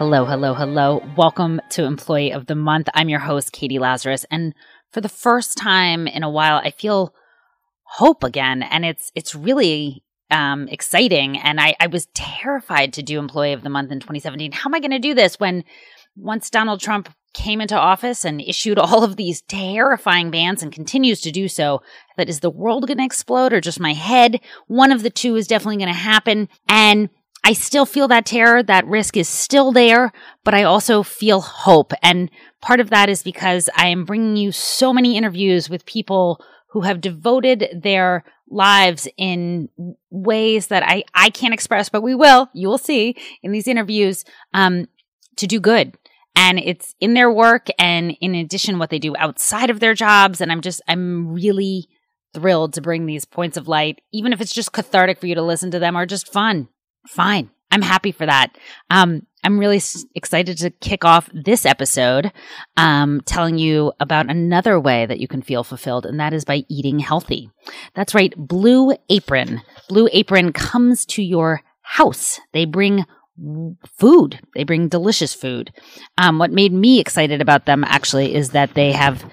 Hello, hello, hello. Welcome to Employee of the Month. I'm your host, Katie Lazarus. And for the first time in a while, I feel hope again. And it's, it's really, um, exciting. And I, I was terrified to do Employee of the Month in 2017. How am I going to do this when once Donald Trump came into office and issued all of these terrifying bans and continues to do so, that is the world going to explode or just my head? One of the two is definitely going to happen. And I still feel that terror, that risk is still there, but I also feel hope. And part of that is because I am bringing you so many interviews with people who have devoted their lives in ways that I, I can't express, but we will, you will see in these interviews, um, to do good. And it's in their work and in addition, what they do outside of their jobs. And I'm just, I'm really thrilled to bring these points of light, even if it's just cathartic for you to listen to them or just fun. Fine. I'm happy for that. Um, I'm really excited to kick off this episode, um, telling you about another way that you can feel fulfilled, and that is by eating healthy. That's right. Blue Apron. Blue Apron comes to your house. They bring food. They bring delicious food. Um, what made me excited about them actually is that they have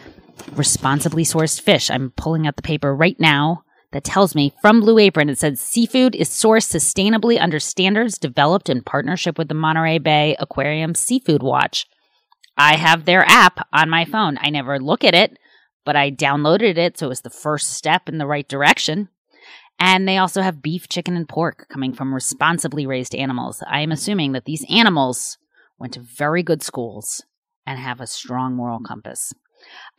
responsibly sourced fish. I'm pulling out the paper right now that tells me from Blue Apron it says seafood is sourced sustainably under standards developed in partnership with the Monterey Bay Aquarium Seafood Watch. I have their app on my phone. I never look at it, but I downloaded it, so it was the first step in the right direction. And they also have beef, chicken, and pork coming from responsibly raised animals. I am assuming that these animals went to very good schools and have a strong moral compass.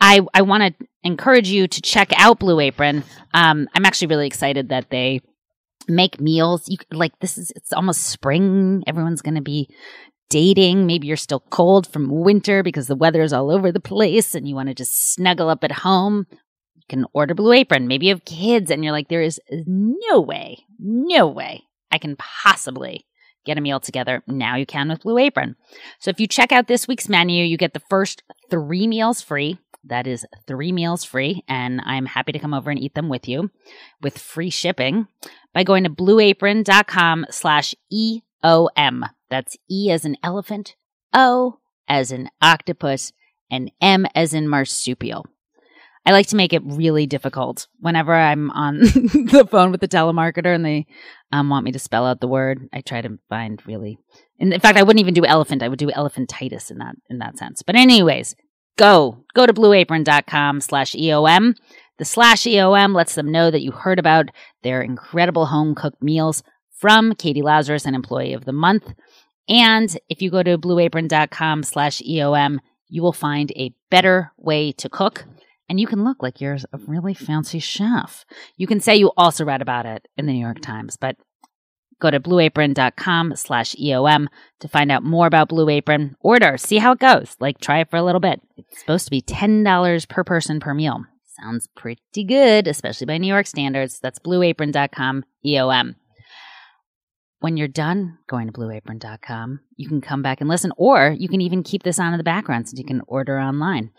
I, I want to encourage you to check out Blue Apron. Um, I'm actually really excited that they make meals. You like this is it's almost spring. Everyone's going to be dating. Maybe you're still cold from winter because the weather is all over the place and you want to just snuggle up at home. You can order Blue Apron. Maybe you have kids and you're like, there is no way, no way I can possibly get a meal together. Now you can with Blue Apron. So if you check out this week's menu, you get the first three meals free. That is three meals free, and I'm happy to come over and eat them with you with free shipping by going to blueapron.com slash EOM. That's E as in elephant, O as in octopus, and M as in marsupial. I like to make it really difficult whenever I'm on the phone with the telemarketer and they um, want me to spell out the word. I try to find really, and in fact, I wouldn't even do elephant. I would do elephantitis in that in that sense. But anyways, go go to blueapron.com slash eom. The slash eom lets them know that you heard about their incredible home cooked meals from Katie Lazarus, an employee of the month. And if you go to blueapron.com slash eom, you will find a better way to cook and you can look like you're a really fancy chef. You can say you also read about it in the New York Times, but go to blueapron.com slash EOM to find out more about Blue Apron. Order, see how it goes. Like try it for a little bit. It's supposed to be $10 per person per meal. Sounds pretty good, especially by New York standards. That's blueapron.com EOM. When you're done going to blueapron.com, you can come back and listen, or you can even keep this on in the background so you can order online.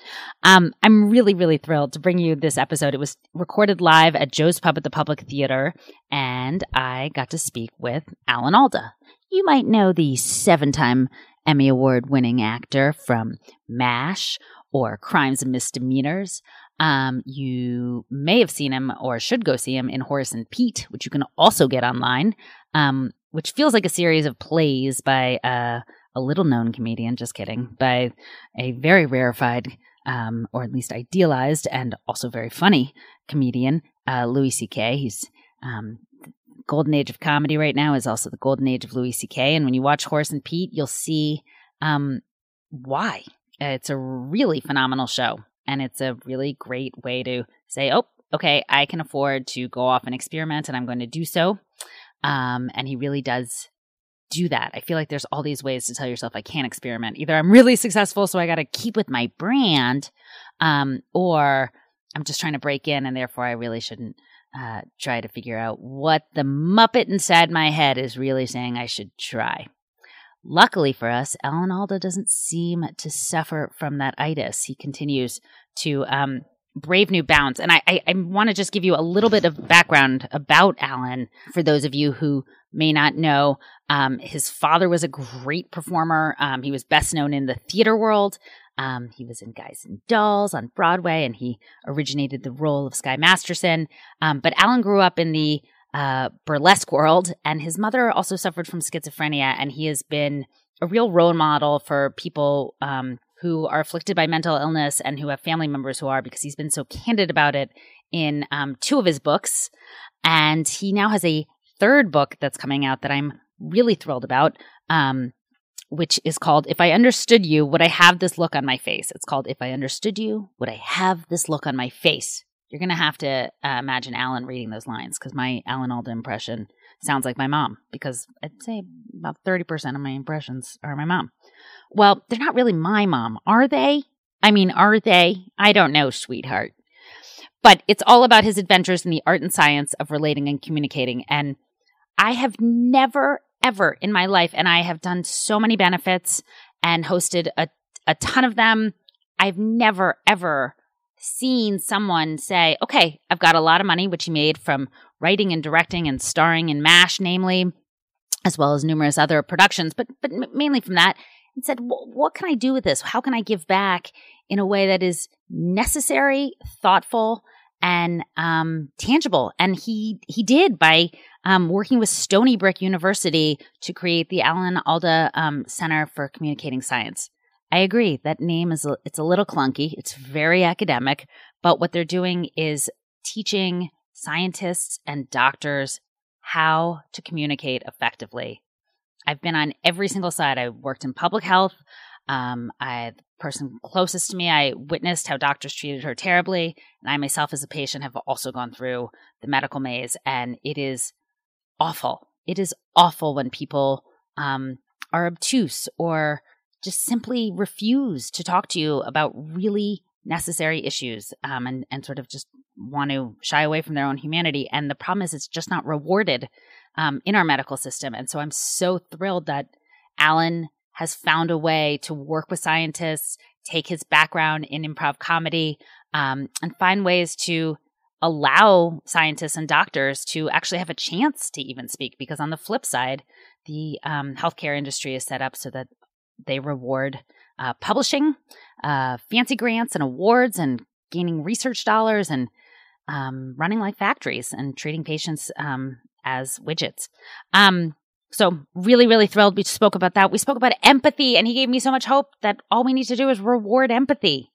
Um, I'm really, really thrilled to bring you this episode. It was recorded live at Joe's Pub at the Public Theater, and I got to speak with Alan Alda. You might know the seven time Emmy Award winning actor from MASH or Crimes and Misdemeanors. Um, you may have seen him or should go see him in Horace and Pete, which you can also get online. Um, which feels like a series of plays by uh, a little known comedian, just kidding, by a very rarefied, um, or at least idealized and also very funny comedian, uh, Louis C.K. He's um, golden age of comedy right now is also the golden age of Louis C.K. And when you watch Horace and Pete, you'll see um, why. It's a really phenomenal show. And it's a really great way to say, oh, okay, I can afford to go off and experiment, and I'm going to do so. Um, and he really does do that. I feel like there's all these ways to tell yourself I can't experiment. Either I'm really successful, so I got to keep with my brand, um, or I'm just trying to break in, and therefore I really shouldn't uh, try to figure out what the Muppet inside my head is really saying I should try. Luckily for us, Alan Alda doesn't seem to suffer from that itis. He continues to um, brave new bounds. And I, I, I want to just give you a little bit of background about Alan for those of you who may not know. Um, his father was a great performer. Um, he was best known in the theater world. Um, he was in Guys and Dolls on Broadway, and he originated the role of Sky Masterson. Um, but Alan grew up in the uh, burlesque world, and his mother also suffered from schizophrenia, and he has been a real role model for people um, who are afflicted by mental illness and who have family members who are, because he's been so candid about it in um, two of his books, and he now has a third book that's coming out that I'm really thrilled about. Um, which is called If I Understood You, Would I Have This Look on My Face? It's called If I Understood You, Would I Have This Look on My Face? You're going to have to uh, imagine Alan reading those lines because my Alan Alda impression sounds like my mom because I'd say about 30% of my impressions are my mom. Well, they're not really my mom, are they? I mean, are they? I don't know, sweetheart. But it's all about his adventures in the art and science of relating and communicating. And I have never, ever in my life, and I have done so many benefits and hosted a, a ton of them. I've never, ever seen someone say, okay, I've got a lot of money, which he made from writing and directing and starring in MASH, namely, as well as numerous other productions, but, but mainly from that, and said, what can I do with this? How can I give back in a way that is necessary, thoughtful, and um, tangible. And he he did by um, working with Stony Brook University to create the Alan Alda um, Center for Communicating Science. I agree that name is a, it's a little clunky. It's very academic, but what they're doing is teaching scientists and doctors how to communicate effectively. I've been on every single side. I worked in public health. Um, I the person closest to me, I witnessed how doctors treated her terribly. And I myself, as a patient, have also gone through the medical maze, and it is awful. It is awful when people um, are obtuse or just simply refuse to talk to you about really necessary issues um, and, and sort of just want to shy away from their own humanity. And the problem is, it's just not rewarded um, in our medical system. And so I'm so thrilled that Alan has found a way to work with scientists, take his background in improv comedy, um, and find ways to allow scientists and doctors to actually have a chance to even speak. Because on the flip side, the um, healthcare industry is set up so that they reward uh, publishing, uh, fancy grants and awards, and gaining research dollars and um, running like factories and treating patients um, as widgets. Um, so really, really thrilled. We spoke about that. We spoke about empathy and he gave me so much hope that all we need to do is reward empathy.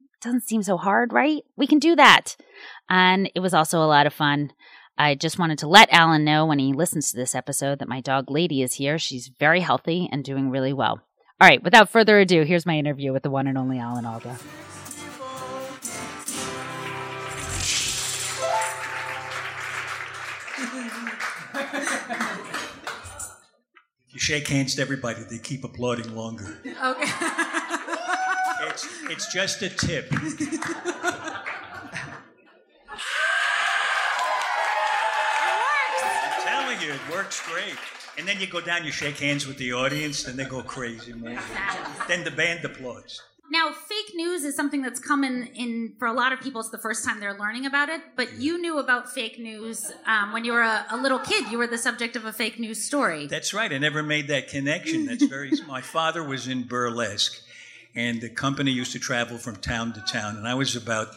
It doesn't seem so hard, right? We can do that. And it was also a lot of fun. I just wanted to let Alan know when he listens to this episode that my dog Lady is here. She's very healthy and doing really well. All right, without further ado, here's my interview with the one and only Alan Alda. If you shake hands to everybody, they keep applauding longer. Okay. it's, it's just a tip. I'm telling you, it works great. And then you go down, you shake hands with the audience, then they go crazy, man. Then the band applauds. Now, fake news is something that's coming in for a lot of people. It's the first time they're learning about it. But you knew about fake news um, when you were a, a, little kid. You were the subject of a fake news story. That's right. I never made that connection. That's very. my father was in burlesque, and the company used to travel from town to town. And I was about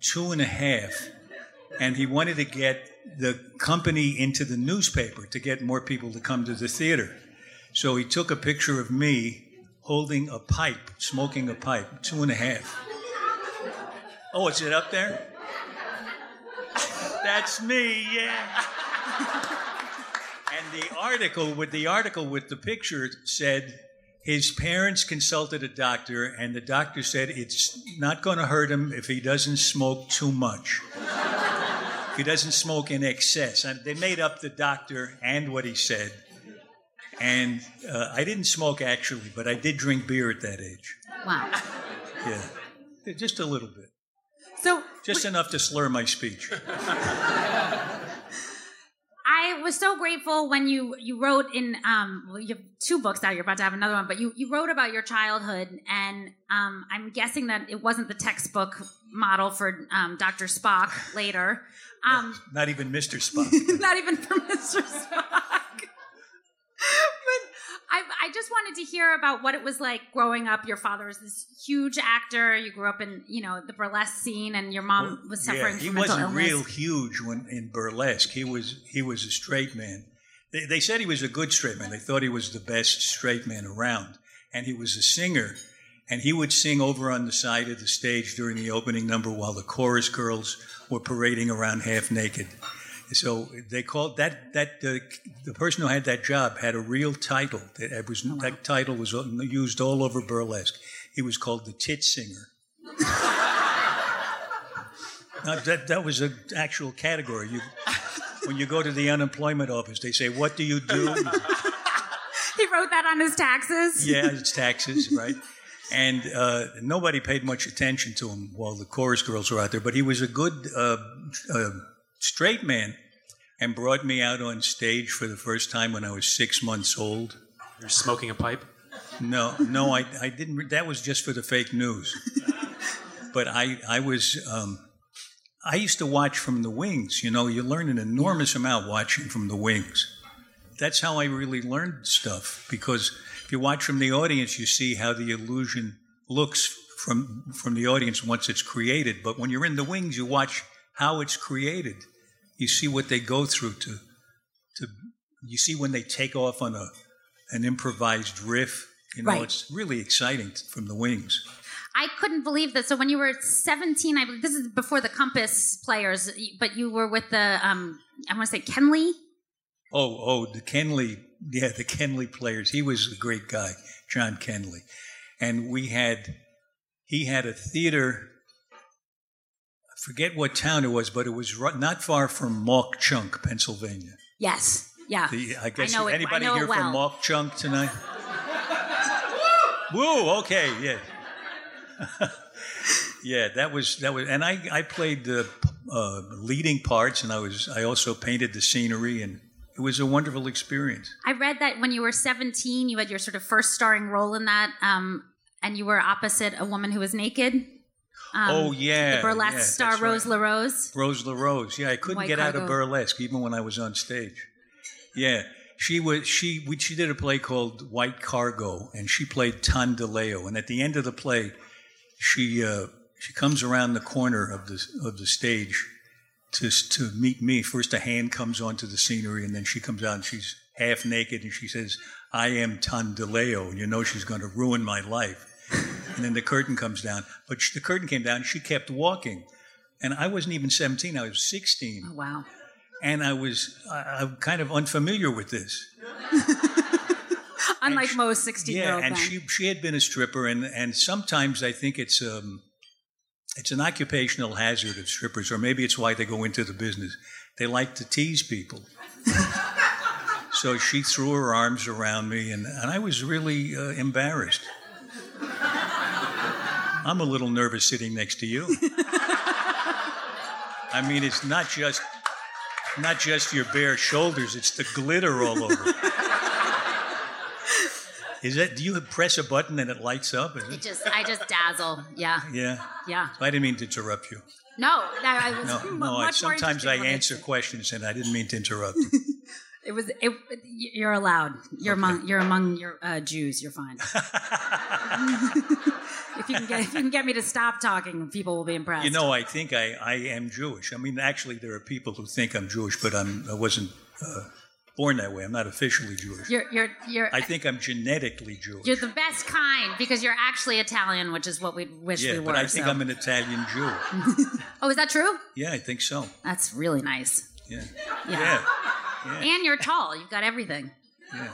two and a half, and he wanted to get the company into the newspaper to get more people to come to the theater. So he took a picture of me holding a pipe, smoking a pipe, two and a half. Oh, is it up there? That's me, yeah. and the article with the article with the picture said his parents consulted a doctor and the doctor said it's not going to hurt him if he doesn't smoke too much. He doesn't smoke in excess. And they made up the doctor and what he said. And uh, I didn't smoke actually, but I did drink beer at that age. Wow. Yeah, just a little bit, So just enough to slur my speech. I was so grateful when you you wrote in um well, you have two books out. You're about to have another one, but you you wrote about your childhood, and um I'm guessing that it wasn't the textbook model for um, Dr. Spock later. Um, Not even Mr. Spock. not even for Mr. Spock. I, I just wanted to hear about what it was like growing up. Your father was this huge actor. You grew up in, you know, the burlesque scene, and your mom was suffering from yeah, he from wasn't illness. real huge when in burlesque. He was he was a straight man. They, they said he was a good straight man. They thought he was the best straight man around, and he was a singer. And he would sing over on the side of the stage during the opening number while the chorus girls were parading around half naked. So they called that that the the person who had that job had a real title. It was that title was used all over burlesque. He was called the tit singer. Now, that that was an actual category. You, when you go to the unemployment office, they say, "What do you do?" He wrote that on his taxes. yeah, it's taxes, right? And uh, nobody paid much attention to him while the chorus girls were out there. But he was a good uh, uh, straight man, and brought me out on stage for the first time when I was six months old. You're smoking a pipe. No, no, I, I didn't. That was just for the fake news. But I, I was, um, I used to watch from the wings. You know, you learn an enormous amount watching from the wings. That's how I really learned stuff because if you watch from the audience, you see how the illusion looks from from the audience once it's created. But when you're in the wings, you watch how it's created. You see what they go through to to. You see when they take off on a an improvised riff. You know, Right. it's really exciting from the wings. I couldn't believe that. So when you were 17, I believe this is before the Compass players, but you were with the, um, I want to say Kenley. Oh, oh, the Kenley, yeah, the Kenley players. He was a great guy, John Kenley, and we had he had a theater. I forget what town it was, but it was ru- not far from Mauch Chunk, Pennsylvania. Yes. Yeah. The, I guess know it- I anybody here well. from Mauch Chunk tonight? Woo! Okay, yeah, yeah. That was that was, and I I played the uh, leading parts, and I was I also painted the scenery, and it was a wonderful experience. I read that when you were 17, you had your sort of first starring role in that, um, and you were opposite a woman who was naked. Um, oh yeah, the burlesque yeah, star that's Rose right. LaRose. Rose LaRose. Yeah, I couldn't White get out of burlesque even when I was on stage. Yeah, she was she we, she did a play called White Cargo, and she played Tondelayo. And at the end of the play, she uh, she comes around the corner of the of the stage to to meet me. First, a hand comes onto the scenery, and then she comes out. and She's half naked, and she says, "I am Tondelayo." And you know she's going to ruin my life. And then the curtain comes down, but the curtain came down. and She kept walking. And I wasn't even 17, I was 16 Oh, wow. and I was I, I'm kind of unfamiliar with this. Unlike she- most 16 year Yeah, and she she had been a stripper, and and sometimes I think it's um it's an occupational hazard of strippers, or maybe it's why they go into the business. They like to tease people. so she threw her arms around me, and, and I was really uh, embarrassed. I'm a little nervous sitting next to you. I mean, it's not just not just your bare shoulders; it's the glitter all over. Is that? Do you press a button and it lights up? Is it it? just, I just dazzle. Yeah. Yeah. Yeah. I didn't mean to interrupt you. No, that, I was No, m- no. I, sometimes I answer questions and I didn't mean to interrupt. It was. It, you're allowed. You're among. You're among your uh, Jews. You're fine. if you can get, if you can get me to stop talking, people will be impressed. you know, I think I, I am Jewish. I mean, actually, there are people who think I'm Jewish, but I'm I wasn't uh, born that way. I'm not officially Jewish. you're you're you're I think I'm genetically Jewish. you're the best kind because you're actually Italian, which is what we wish yeah, we were. Yeah, but I think so. I'm an Italian Jew. Oh, is that true? Yeah, I think so. That's really nice. Yeah. Yeah. Yeah. And you're tall. You've got everything. Yeah.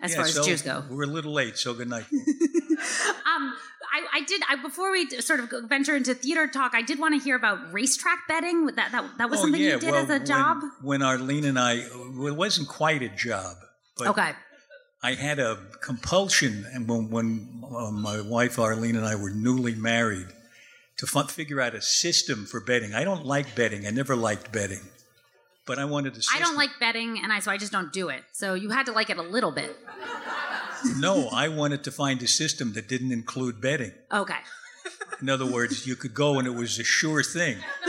As Yeah, far as so Jews go. We're a little late, so good night. Um, I I, did. I before we sort of venture into theater talk, I did want to hear about racetrack betting. That that that was Oh, something yeah, you did well, as a when- job. When, Arlene and I, well, it wasn't quite a job, but okay. I had a compulsion, and when, when uh, my wife Arlene and I were newly married, to f- figure out a system for betting. I don't like betting. I never liked betting, but I wanted system. I don't like betting, and I so I just don't do it. So you had to like it a little bit. No, I wanted to find a system that didn't include betting. Okay. In other words, you could go and it was a sure thing.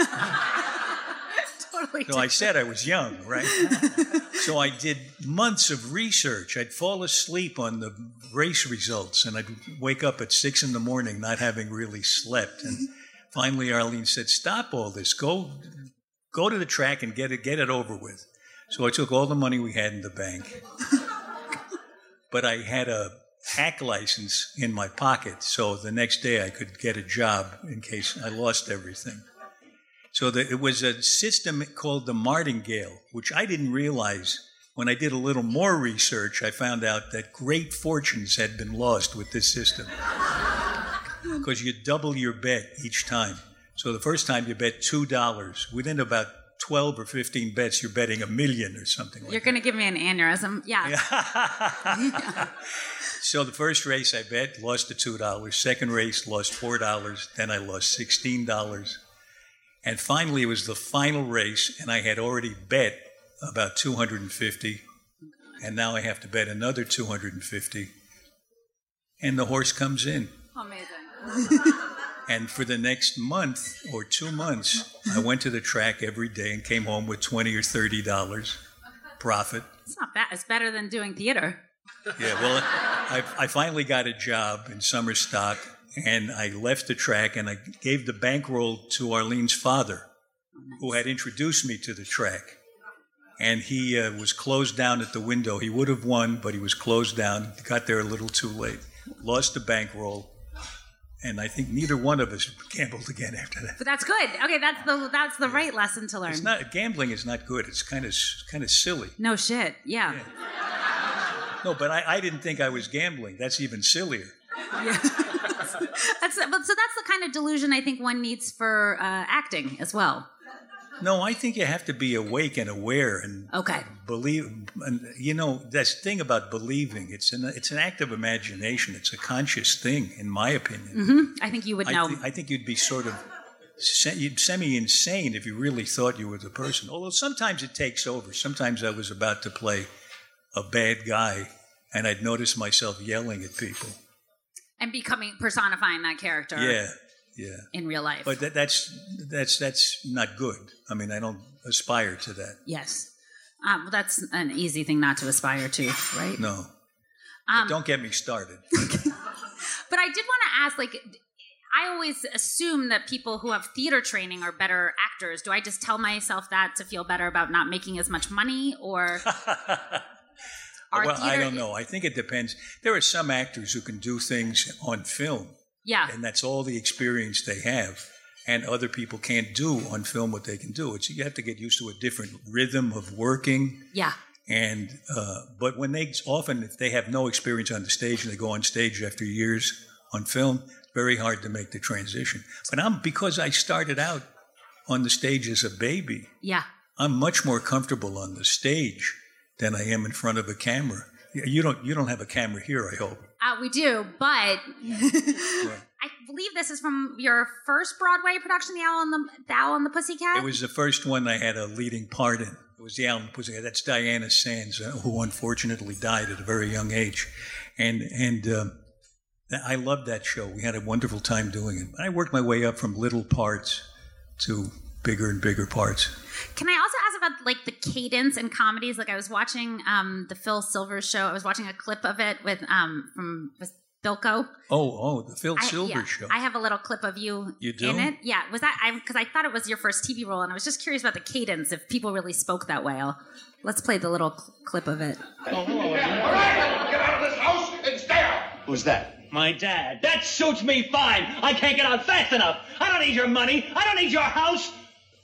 Totally. So I said I was young, right? so I did months of research. I'd fall asleep on the race results and I'd wake up at six in the morning not having really slept. And finally Arlene said, Stop all this. Go go to the track and get it get it over with. So I took all the money we had in the bank. but I had a hack license in my pocket, so the next day I could get a job in case I lost everything. So the, it was a system called the Martingale, which I didn't realize. When I did a little more research, I found out that great fortunes had been lost with this system. Because you double your bet each time. So the first time you bet $2, within about 12 or 15 bets, you're betting a million or something like You're going to give me an aneurysm. Yeah. that. So the first race I bet, lost the $2. Second race, lost $4. Then I lost $16. And finally, it was the final race, and I had already bet about 250, and now I have to bet another 250. And the horse comes in. Amazing. And for the next month or two months, I went to the track every day and came home with 20 or 30 dollars profit. It's not bad. It's better than doing theater. Yeah, well, I, I finally got a job in summer stock, and I left the track and I gave the bankroll to Arlene's father, who had introduced me to the track. And he uh, was closed down at the window. He would have won, but he was closed down. He got there a little too late. Lost the bankroll, and I think neither one of us gambled again after that. But that's good. Okay, that's the that's the right lesson to learn. It's not gambling is not good. It's kind of kind of silly. no shit. Yeah. No, but I, I didn't think I was gambling. That's even sillier. Yeah. That's but so that's the kind of delusion I think one needs for uh, acting as well. No, I think you have to be awake and aware and Okay. believe. And you know, that's the thing about believing. It's an it's an act of imagination. It's a conscious thing, in my opinion. Mm-hmm. I think you would I, know. thi- I think you'd be sort of se- semi insane if you really thought you were the person. Although sometimes it takes over. Sometimes I was about to play a bad guy, and I'd notice myself yelling at people. and becoming personifying that character Yeah, yeah. in real life. But that, that's that's that's not good. I mean, I don't aspire to that. yes. Um, well, that's an easy thing not to aspire to, right? No. Um, don't get me started. But I did want to ask, like, I always assume that people who have theater training are better actors. Do I just tell myself that to feel better about not making as much money, or well, I don't know. I think it depends. There are some actors who can do things on film, Yeah, and that's all the experience they have. And other people can't do on film what they can do. It's you have to get used to a different rhythm of working. yeah, And uh, but when they often if they have no experience on the stage and they go on stage after years on film, very hard to make the transition. But I'm because I started out on the stage as a baby. yeah. I'm much more comfortable on the stage than I am in front of a camera. You don't you don't have a camera here, I hope. Uh, we do, but I believe this is from your first Broadway production, The Owl and the, the Owl and the Pussycat. It was the first one I had a leading part in. It was the Alan Pussycat. That's Diana Sands, uh, who unfortunately died at a very young age, and and um, I loved that show. We had a wonderful time doing it. I worked my way up from little parts to bigger and bigger parts. Can I also ask about like the cadence in comedies? Like I was watching um, the Phil Silvers show. I was watching a clip of it with um, from with Bilko. Oh, oh, the Phil I, Silver yeah, show. I have a little clip of you, You do? in it. Yeah, was that? I because I thought it was your first TV role, and I was just curious about the cadence. If people really spoke that way, I'll, let's play the little cl- clip of it. All right, get out of this house and stay out. Who's that? My dad. That suits me fine. I can't get out fast enough. I don't need your money. I don't need your house.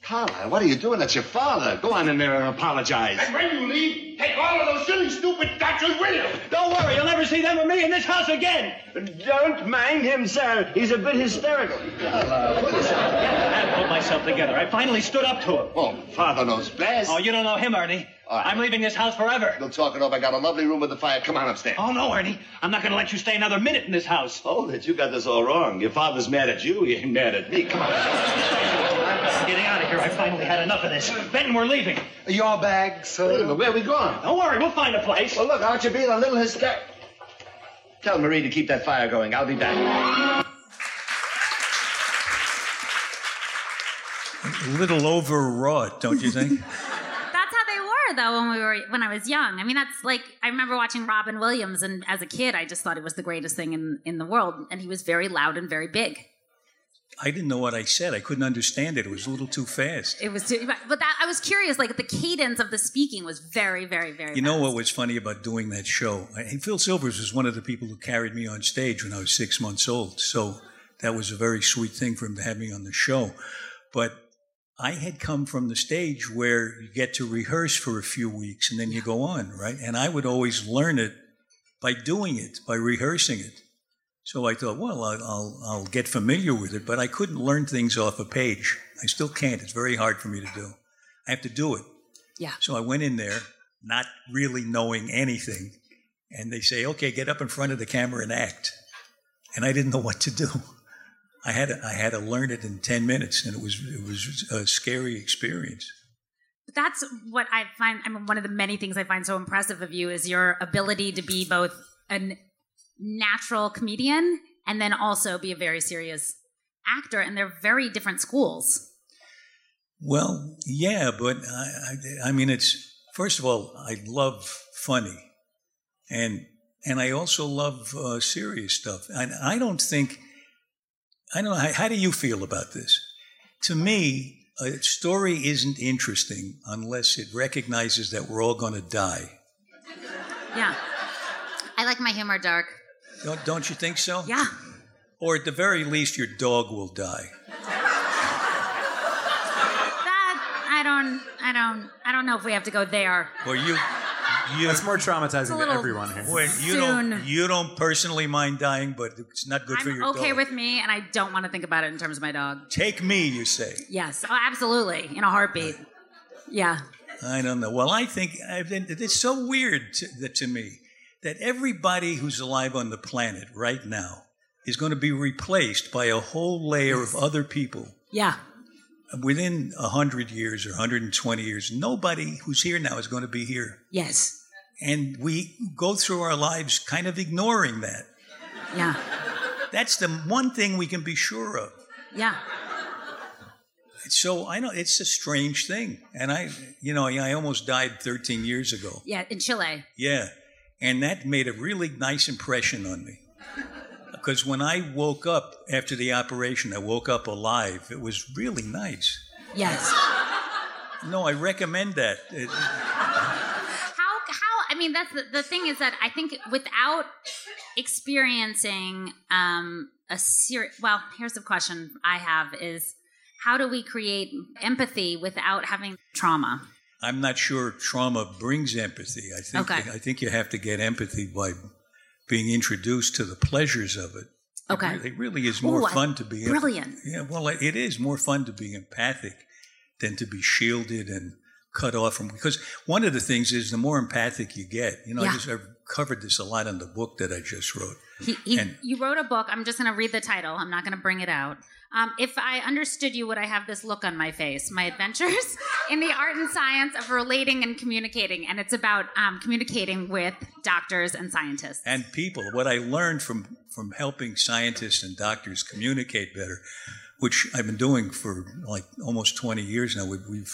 Carlisle, what are you doing? That's your father. Go on in there and apologize. And when you leave, take all of those silly, stupid doctors with you. Don't worry, you'll never see them or me in this house again. Don't mind him, sir. He's a bit hysterical. Carlisle, put yourself I pulled myself together. I finally stood up to him. Oh, father knows best. Oh, you don't know him, Ernie. All right. I'm leaving this house forever. We'll talk it over. I got a lovely room with the fire. Come on upstairs. Oh, no, Ernie. I'm not going to let you stay another minute in this house. Oh, that You got this all wrong. Your father's mad at you. He ain't mad at me. Come on. I'm getting out of here. I finally had enough of this. Benton, we're leaving. Your bag, sir. Wait a minute. Where are we going? Don't worry, we'll find a place. Well, look, aren't you being a little hysterical? Tell Marie to keep that fire going. I'll be back. Little overwrought, don't you think? That's how they were though when we were when I was young. I mean, that's like I remember watching Robin Williams, and as a kid, I just thought it was the greatest thing in in the world. And he was very loud and very big. I didn't know what I said. I couldn't understand it. It was a little too fast. It was, too, but that I was curious. Like the cadence of the speaking was very, very, very. You know fast. what was funny about doing that show? I, Phil Silvers was one of the people who carried me on stage when I was six months old. So that was a very sweet thing for him to have me on the show. But I had come from the stage where you get to rehearse for a few weeks and then you go on, right? And I would always learn it by doing it, by rehearsing it. So I thought, well, I'll, I'll, get familiar with it, but I couldn't learn things off a page. I still can't. It's very hard for me to do. I have to do it. Yeah. So I went in there not really knowing anything. And they say, okay, get up in front of the camera and act. And I didn't know what to do. I had to, I had to learn it in 10 minutes, and it was, it was a scary experience. that's what I find. I mean, one of the many things I find so impressive of you is your ability to be both a natural comedian and then also be a very serious actor. And they're very different schools. Well, yeah, but I, I, I mean, it's first of all, I love funny, and and I also love uh, serious stuff. And I don't think I don't know. How, how do you feel about this? To me, a story isn't interesting unless it recognizes that we're all going to die. Yeah. I like my humor dark. Don't, don't you think so? Yeah. Or at the very least, your dog will die. That I don't I don't I don't know if we have to go there. Or you, you. That's more traumatizing to everyone here. Wait, you soon. don't you don't personally mind dying, but it's not good for I'm your okay dog. with me and I don't want to think about it in terms of my dog. Take me, you say. Yes. Oh, absolutely. In a heartbeat. Yeah. I don't know. Well, I think I think it's so weird to, that to me that everybody who's alive on the planet right now is going to be replaced by a whole layer of other people Yeah. Within 100 years or 120 years. Nobody who's here now is going to be here. Yes. And we go through our lives kind of ignoring that. Yeah. That's the one thing we can be sure of. Yeah. So I know it's a strange thing. And I, you know, I almost died 13 years ago. Yeah. In Chile. Yeah. And that made a really nice impression on me. Because when I woke up after the operation, I woke up alive. It was really nice. Yes. No, I recommend that. It- how how I mean that's the, the thing is that I think without experiencing um a serious well here's the question I have is how do we create empathy without having trauma? I'm not sure trauma brings empathy. I think Okay. I think you have to get empathy by being introduced to the pleasures of it. Okay. It really, it really is more Ooh, I- fun to be brilliant. Yeah, well, it is more fun to be empathic than to be shielded and cut off from. Because one of the things is the more empathic you get. You know, Yeah. I just I've covered this a lot in the book that I just wrote. He, he, And- you wrote a book. I'm just going to read the title. I'm not going to bring it out. Um, if I understood you, would I have this look on my face? My adventures in the art and science of relating and communicating, and it's about um, communicating with doctors and scientists. and people. What I learned from from helping scientists and doctors communicate better, which I've been doing for like almost 20 years now. We've, we've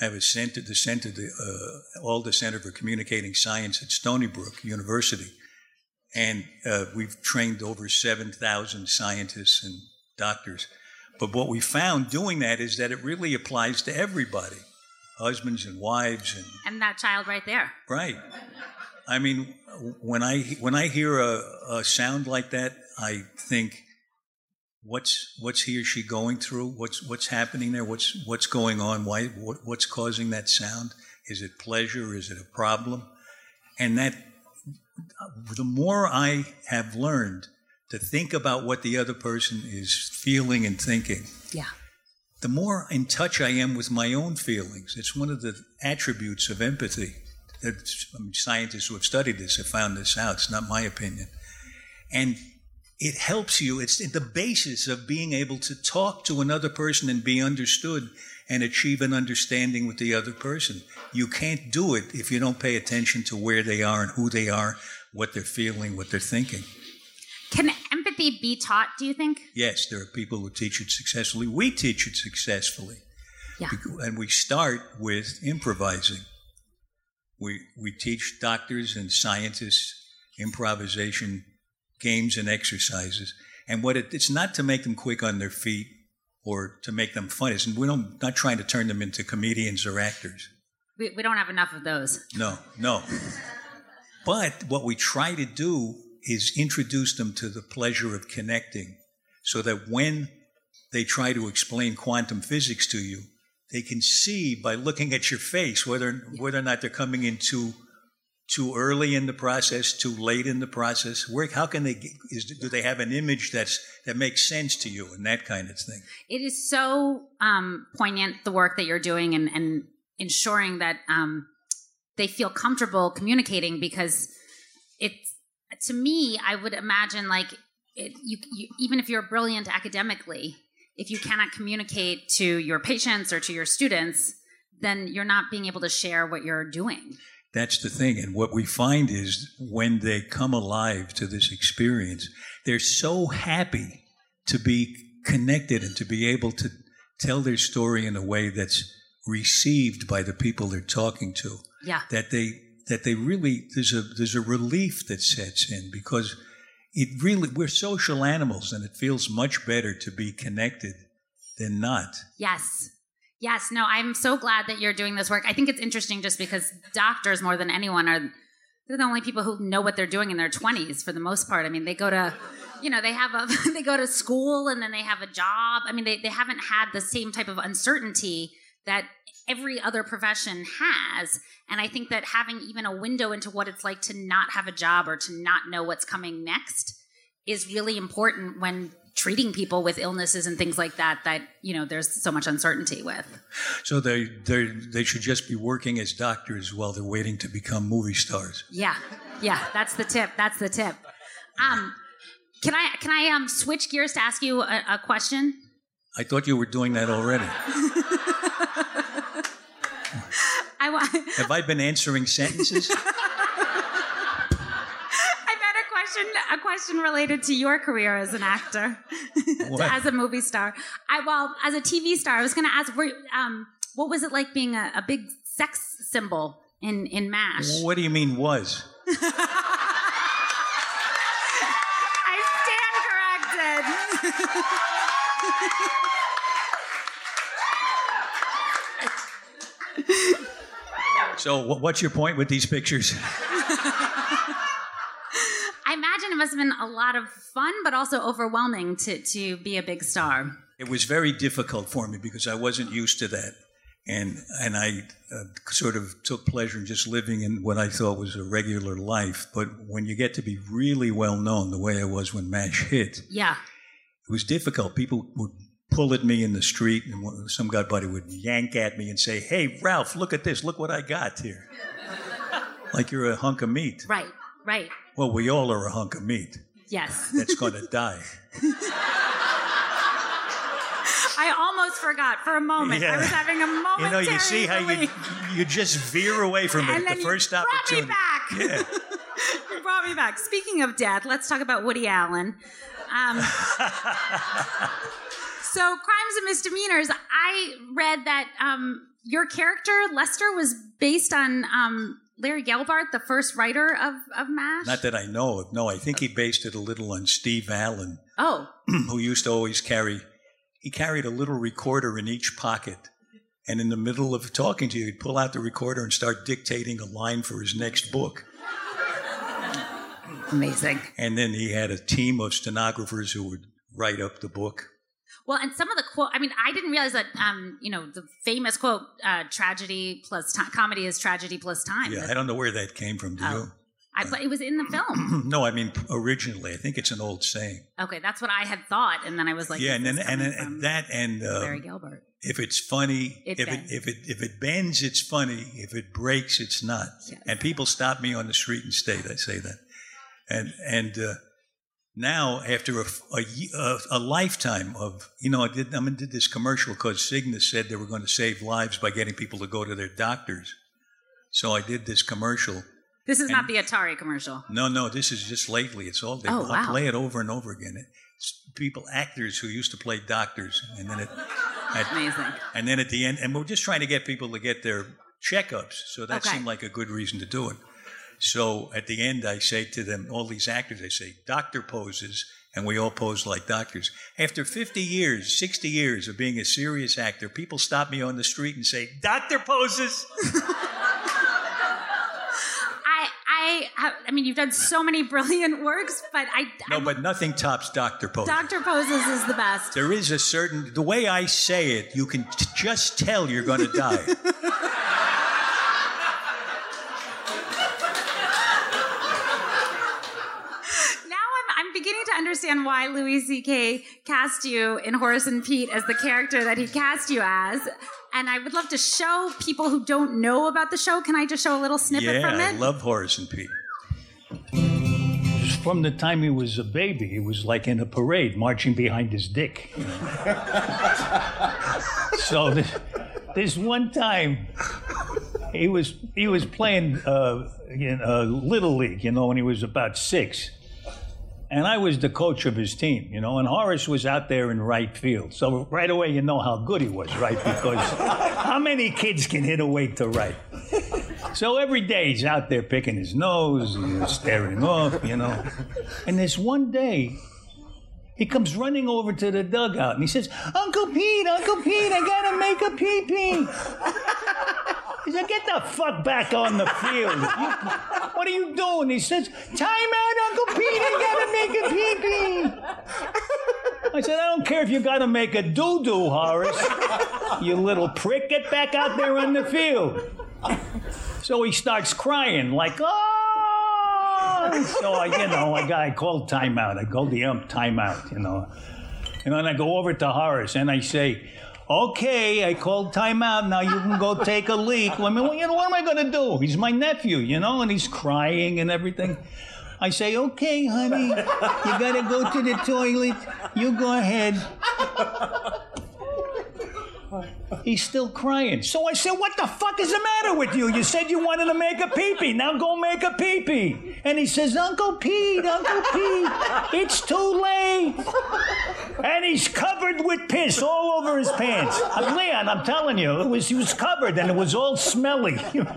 I have a center, the center, the uh, Alda Center for Communicating Science at Stony Brook University, and uh, we've trained over 7,000 scientists and doctors. But what we found doing that is that it really applies to everybody, husbands and wives and and that child right there. Right. I mean, when I when I hear a, a sound like that, I think what's what's he or she going through? What's what's happening there? What's what's going on? Why? What, what's causing that sound? Is it pleasure? Is it a problem? And that the more I have learned to think about what the other person is feeling and thinking, Yeah. the more in touch I am with my own feelings. It's one of the attributes of empathy. That I mean, scientists who have studied this have found this out. It's not my opinion. And it helps you. It's the basis of being able to talk to another person and be understood and achieve an understanding with the other person. You can't do it if you don't pay attention to where they are and who they are, what they're feeling, what they're thinking. Can empathy be taught, do you think? Yes, there are people who teach it successfully. We teach it successfully. Yeah. And we start with improvising. We, we teach doctors and scientists improvisation games and exercises. And what it, it's not to make them quick on their feet or to make them funny. It's, we don't not trying to turn them into comedians or actors. We, we don't have enough of those. No, no. But what we try to do is introduce them to the pleasure of connecting so that when they try to explain quantum physics to you, they can see by looking at your face whether whether or not they're coming in too too early in the process, too late in the process. Where how can they get, is do they have an image that's that makes sense to you and that kind of thing? It is so um, poignant, the work that you're doing and, and ensuring that um, they feel comfortable communicating because it's, to me, I would imagine like it, you, you, even if you're brilliant academically, if you cannot communicate to your patients or to your students, then you're not being able to share what you're doing. That's the thing. And what we find is when they come alive to this experience, they're so happy to be connected and to be able to tell their story in a way that's received by the people they're talking to. Yeah. That they that they really there's a there's a relief that sets in because it really we're social animals and it feels much better to be connected than not. Yes. Yes. No, I'm so glad that you're doing this work. I think it's interesting just because doctors, more than anyone, are they're the only people who know what they're doing in their 20s for the most part. I mean, they go to, you know, they have a they go to school and then they have a job. I mean, they, they haven't had the same type of uncertainty that every other profession has. And I think that having even a window into what it's like to not have a job or to not know what's coming next is really important when treating people with illnesses and things like that that you know there's so much uncertainty with So they they they should just be working as doctors while they're waiting to become movie stars. yeah yeah that's the tip that's the tip um can i can i um switch gears to ask you a, a question I thought you were doing that already. i want Have I been answering sentences? i've had a question a question related to your career as an actor as a movie star i well as a tv star i was going to ask were, um what was it like being a, a big sex symbol in in mash What do you mean was? I stand corrected. So what's your point with these pictures? I imagine it must have been a lot of fun, but also overwhelming to, to be a big star. It was very difficult for me because I wasn't used to that. And, and I uh, sort of took pleasure in just living in what I thought was a regular life. But when you get to be really well known, the way I was when MASH hit, Yeah. it was difficult. People would pull at me in the street, and some guy buddy would yank at me and say, "Hey, Ralph, look at this! Look what I got here!" like you're a hunk of meat. Right, right. Well, we all are a hunk of meat Yes. that's going to die. I almost forgot for a moment. I was having a moment. You know, you see how you you just veer away from it and at then the you first brought opportunity. me back. Yeah. You brought me back. Speaking of death, let's talk about Woody Allen. Um, so, crimes and misdemeanors. I read that um, your character Lester was based on um, Larry Gelbart, the first writer of of Mash. Not that I know of. No, I think he based it a little on Steve Allen, oh, who used to always carry. He carried a little recorder in each pocket, and in the middle of talking to you, he'd pull out the recorder and start dictating a line for his next book. amazing. And then he had a team of stenographers who would write up the book. Well, and some of the quote, I mean, I didn't realize that, um, you know, the famous quote, uh, tragedy plus time, comedy is tragedy plus time. Yeah, I don't know where that came from. Do Oh. I, but it was in the film. no, I mean originally. I think it's an old saying. Okay, that's what I had thought. And then I was like, yeah, and then and, coming that and uh, Larry Gelbart. if it's funny, It if bends. it if it if it bends, it's funny. If it breaks, it's not. Yes. And people stop me on the street and say that say that, and and uh, now after a, a a a lifetime of you know I did I mean, did this commercial because Cigna said they were going to save lives by getting people to go to their doctors, so I did this commercial. This is not the Atari commercial. No, no, this is just lately. It's all they Oh, I wow. play it over and over again. It's people, actors who used to play doctors, and then it. at- Amazing. and then at the end, and we're just trying to get people to get their checkups. So that Okay. seemed like a good reason to do it. So at the end, I say to them, all these actors, I say, doctor poses, and we all pose like doctors. After 50 years, 60 years of being a serious actor, people stop me on the street and say, doctor poses. I, I, I mean, you've done so many brilliant works, but I, No, I'm- but nothing tops doctor poses. Doctor Poses is the best. there is a certain, the way I say it, you can t- just tell you're going to die. understand why Louis C.K. cast you in Horace and Pete as the character that he cast you as. And I would love to show people who don't know about the show. Can I just show a little snippet yeah, from it? I love Horace and Pete. From the time he was a baby, he was like in a parade marching behind his dick. so this, this one time, he was he was playing uh, in uh, little league, you know, when he was about six, and I was the coach of his team, you know, and Horace was out there in right field. So right away, you know how good he was, right? Because how many kids can hit a away to right? So every day he's out there picking his nose, you know, staring off, you know. And this one day, he comes running over to the dugout and he says, Uncle Pete, Uncle Pete, I gotta make a pee pee. He said, Get the fuck back on the field. What are you doing? He says, Time out, Uncle Pete, I gotta make a pee pee. I said, I don't care if you gotta make a doo doo, Horace. You little prick, get back out there on the field. So he starts crying, like, oh! So I, you know, I, got, I called timeout. I called the ump timeout, you know. And then I go over to Horace and I say, okay, I called timeout. Now you can go take a leak. I mean, well, you know, what am I going to do? He's my nephew, you know, and he's crying and everything. I say, okay, honey, you got to go to the toilet. You go ahead. He's still crying. So I said, What the fuck is the matter with you? You said you wanted to make a pee-pee. Now go make a pee-pee. And he says, Uncle Pete, Uncle Pete, it's too late. And he's covered with piss all over his pants. Uh, Leon, I'm telling you, it was he was covered and it was all smelly. you remember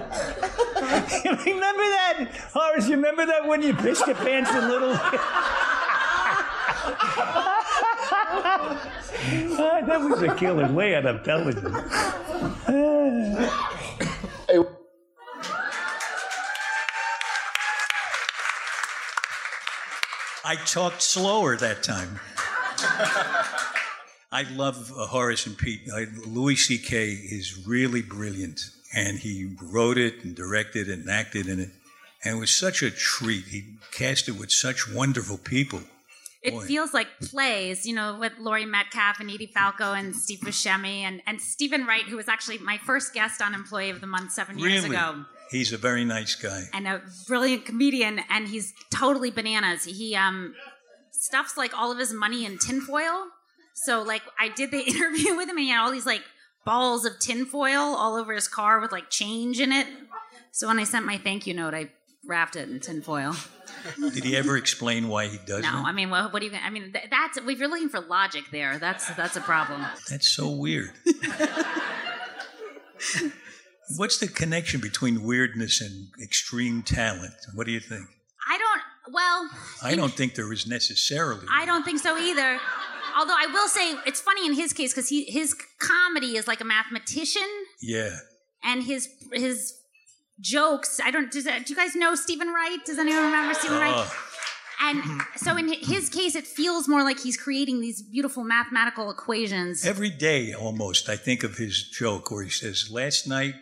that? Horace, you remember that when you pissed your pants in little Ah, that was a killer Leon, I'm telling you. I talked slower that time. I love uh, Horace and Pete. I, Louis C.K. is really brilliant, and he wrote it and directed and acted in it, and it was such a treat. He cast it with such wonderful people. It Boy. feels like plays, you know, with Laurie Metcalf and Edie Falco and Steve Buscemi and, and Stephen Wright, who was actually my first guest on Employee of the Month seven years Really, ago. he's a very nice guy. and a brilliant comedian, and he's totally bananas. He um stuffs like all of his money in tinfoil. So like I did the interview with him, and he had all these like balls of tinfoil all over his car with like change in it. So when I sent my thank you note, I wrapped it in tinfoil. Did he ever explain why he does No, it? I mean, well, what do you? I mean, th- that's if you're looking for logic there, that's that's a problem. That's so weird. What's the connection between weirdness and extreme talent? What do you think? Well, I don't think there is necessarily. I don't think so either. Although I will say it's funny in his case because he his comedy is like a mathematician, Yeah. and his his jokes. I don't. Does do you guys know Stephen Wright? Does anyone remember Stephen Wright? Oh, And so in his case, it feels more like he's creating these beautiful mathematical equations. Every day, almost, I think of his joke where he says, Last night,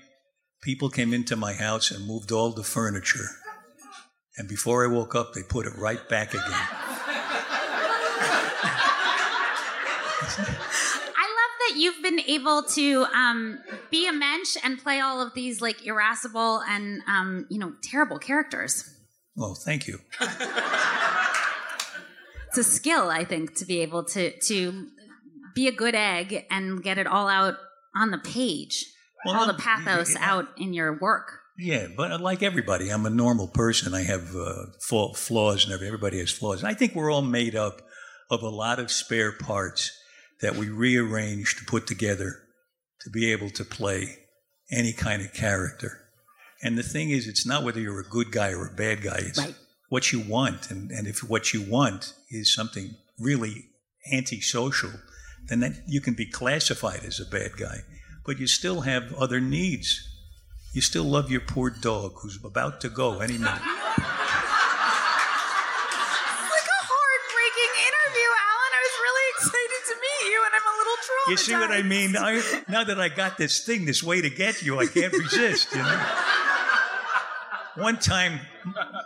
people came into my house and moved all the furniture. And before I woke up, they put it right back again. I love that you've been able to um, be a mensch and play all of these like irascible and um, you know terrible characters. Well, thank you. It's a skill, I think, to be able to to be a good egg and get it all out on the page, Well, all the pathos out in your work. Yeah, but like everybody, I'm a normal person. I have uh, flaws, and every- everybody has flaws. And I think we're all made up of a lot of spare parts that we rearrange to put together to be able to play any kind of character. And the thing is, it's not whether you're a good guy or a bad guy. It's Right. what you want. And, and if what you want is something really antisocial, then that, you can be classified as a bad guy. But you still have other needs. You still love your poor dog who's about to go any minute. It's like a heartbreaking interview, Alan. I was really excited to meet you, and I'm a little traumatized. You see what I mean? I, now that I got this thing, this way to get you, I can't resist. You know. One time,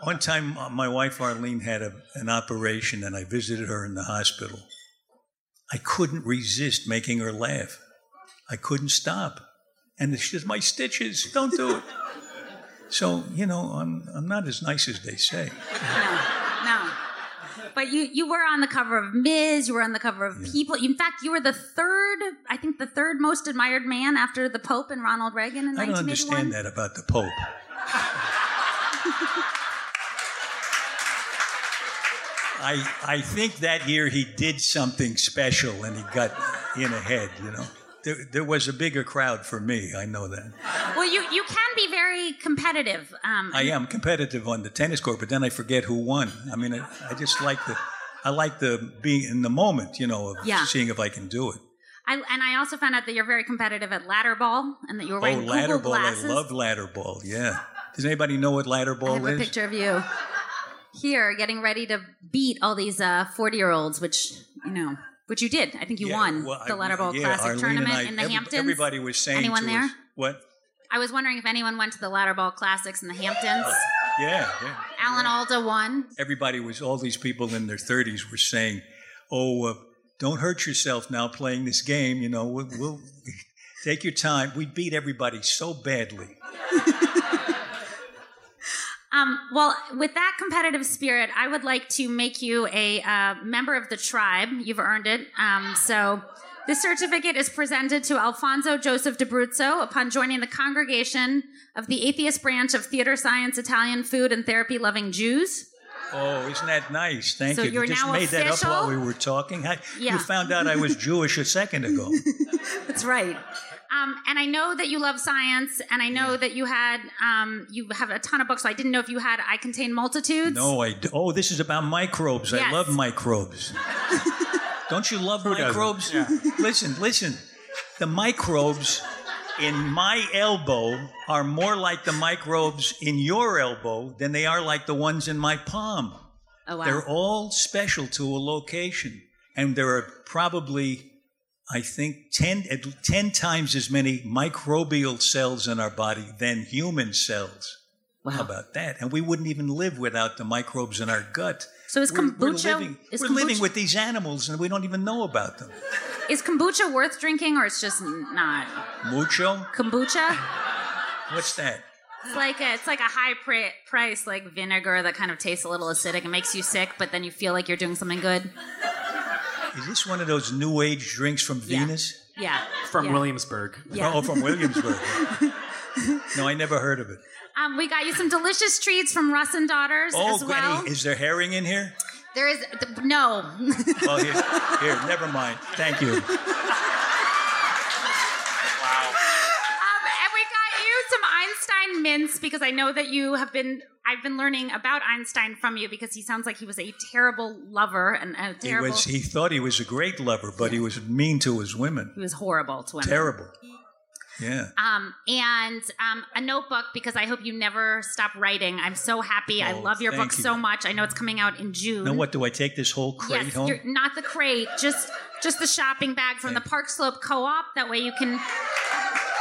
one time, uh, my wife Arlene had a, an operation, and I visited her in the hospital. I couldn't resist making her laugh. I couldn't stop, and she says, "My stitches, don't do it." So you know, I'm I'm not as nice as they say. No, no. But you, you were on the cover of Ms. You were on the cover of People. In fact, you were the third, I think, the third most admired man after the Pope and Ronald Reagan in I don't understand that about the Pope. I I think that year he did something special and he got in ahead. You know, there there was a bigger crowd for me. I know that. Well, you, you can be very competitive. Um, I am competitive on the tennis court, but then I forget who won. I mean, I, I just like the I like the being in the moment. You know, of Yeah. seeing if I can do it. I, and I also found out that you're very competitive at ladder ball and that you were Oh, ladder Google ball! glasses. I love ladder ball. Yeah. Does anybody know what ladder ball I have a is? picture of you here getting ready to beat all these 40 year olds, which, you know, which you did. I think you Yeah, won well, the ladder ball yeah, classic Arlene tournament I- in the every- Hamptons. Everybody was saying Anyone there? us, what? I was wondering if anyone went to the ladder ball classics in the Hamptons. Yeah, yeah. Alan Alda won. Everybody was, all these people in their 30s were saying, oh, uh, don't hurt yourself now playing this game. You know, we'll, we'll take your time. We beat everybody so badly. Um, well, with that competitive spirit, I would like to make you a uh, member of the tribe. You've earned it. Um, so, this certificate is presented to Alfonso Joseph d'Abruzzo upon joining the congregation of the atheist branch of theater science, Italian food, and therapy loving Jews. Oh, isn't that nice? Thank So you. you just made that up while we were talking. How- Yeah. You found out I was Jewish a second ago. That's right. Um, and I know that you love science, and I know that you had um, you have a ton of books. So I didn't know if you had "I Contain Multitudes." No, I. d- Oh, this is about microbes. I love microbes. Don't you love doesn't? microbes? Listen, listen. The microbes in my elbow are more like the microbes in your elbow than they are like the ones in my palm. Oh wow. They're all special to a location. And there are probably, I think, 10, 10 times as many microbial cells in our body than human cells. How about that? And we wouldn't even live without the microbes in our gut. So is We're- we're, kombucha- living, is we're living with these animals and we don't even know about them. Is kombucha worth drinking, or it's just not? Mucho? Kombucha? What's that? It's like a, it's like a high pri- price like vinegar that kind of tastes a little acidic and makes you sick, but then you feel like you're doing something good. Is this one of those new age drinks from Yeah. Venus? Yeah. From yeah. Williamsburg. Yeah. Oh, from Williamsburg. no, I never heard of it. Um, we got you some delicious treats from Russ and Daughters Oh, as well. Granny, is there herring in here? There is th- no. Well, here, here, never mind. Thank you. Um, and we got you some Einstein mints because I know that you have been. I've been learning about Einstein from you because he sounds like he was a terrible lover and a terrible. He was. He thought he was a great lover, but he was mean to his women. he was horrible to women. Terrible. Yeah. Um, and um, a notebook because I hope you never stop writing. I'm so happy. I Oh, love your book you. so much. I know it's coming out in June. Now what do I take this whole crate yes, home? not the crate, just just the shopping bag from the Park Slope Co-op. That way you can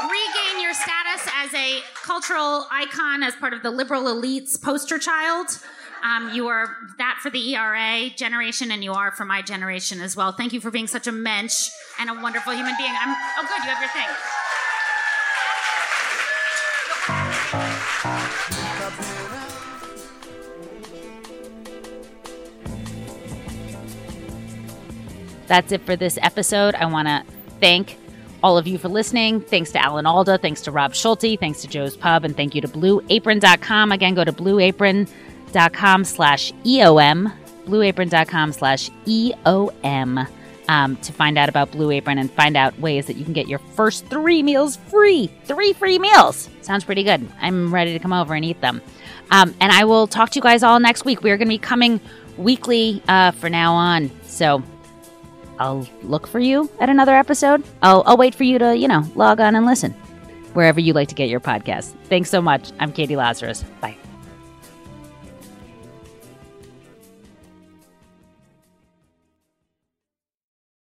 regain your status as a cultural icon, as part of the liberal elites poster child. Um, you are that for the ERA generation, and you are for my generation as well. Thank you for being such a mensch and a wonderful human being. I'm oh good, you have your thing. That's it for this episode. I want to thank all of you for listening. Thanks to Alan Alda. Thanks to Rob Schulte. Thanks to Joe's Pub. And thank you to blueapron.com. Again, go to blueapron.com slash EOM. Blueapron.com slash EOM um, to find out about Blue Apron and find out ways that you can get your first three meals free. Three free meals. Sounds pretty good. I'm ready to come over and eat them. Um, and I will talk to you guys all next week. We are going to be coming weekly uh, for now on. So I'll look for you at another episode. I'll, I'll wait for you to, you know, log on and listen wherever you like to get your podcast. Thanks so much. I'm Catie Lazarus. Bye.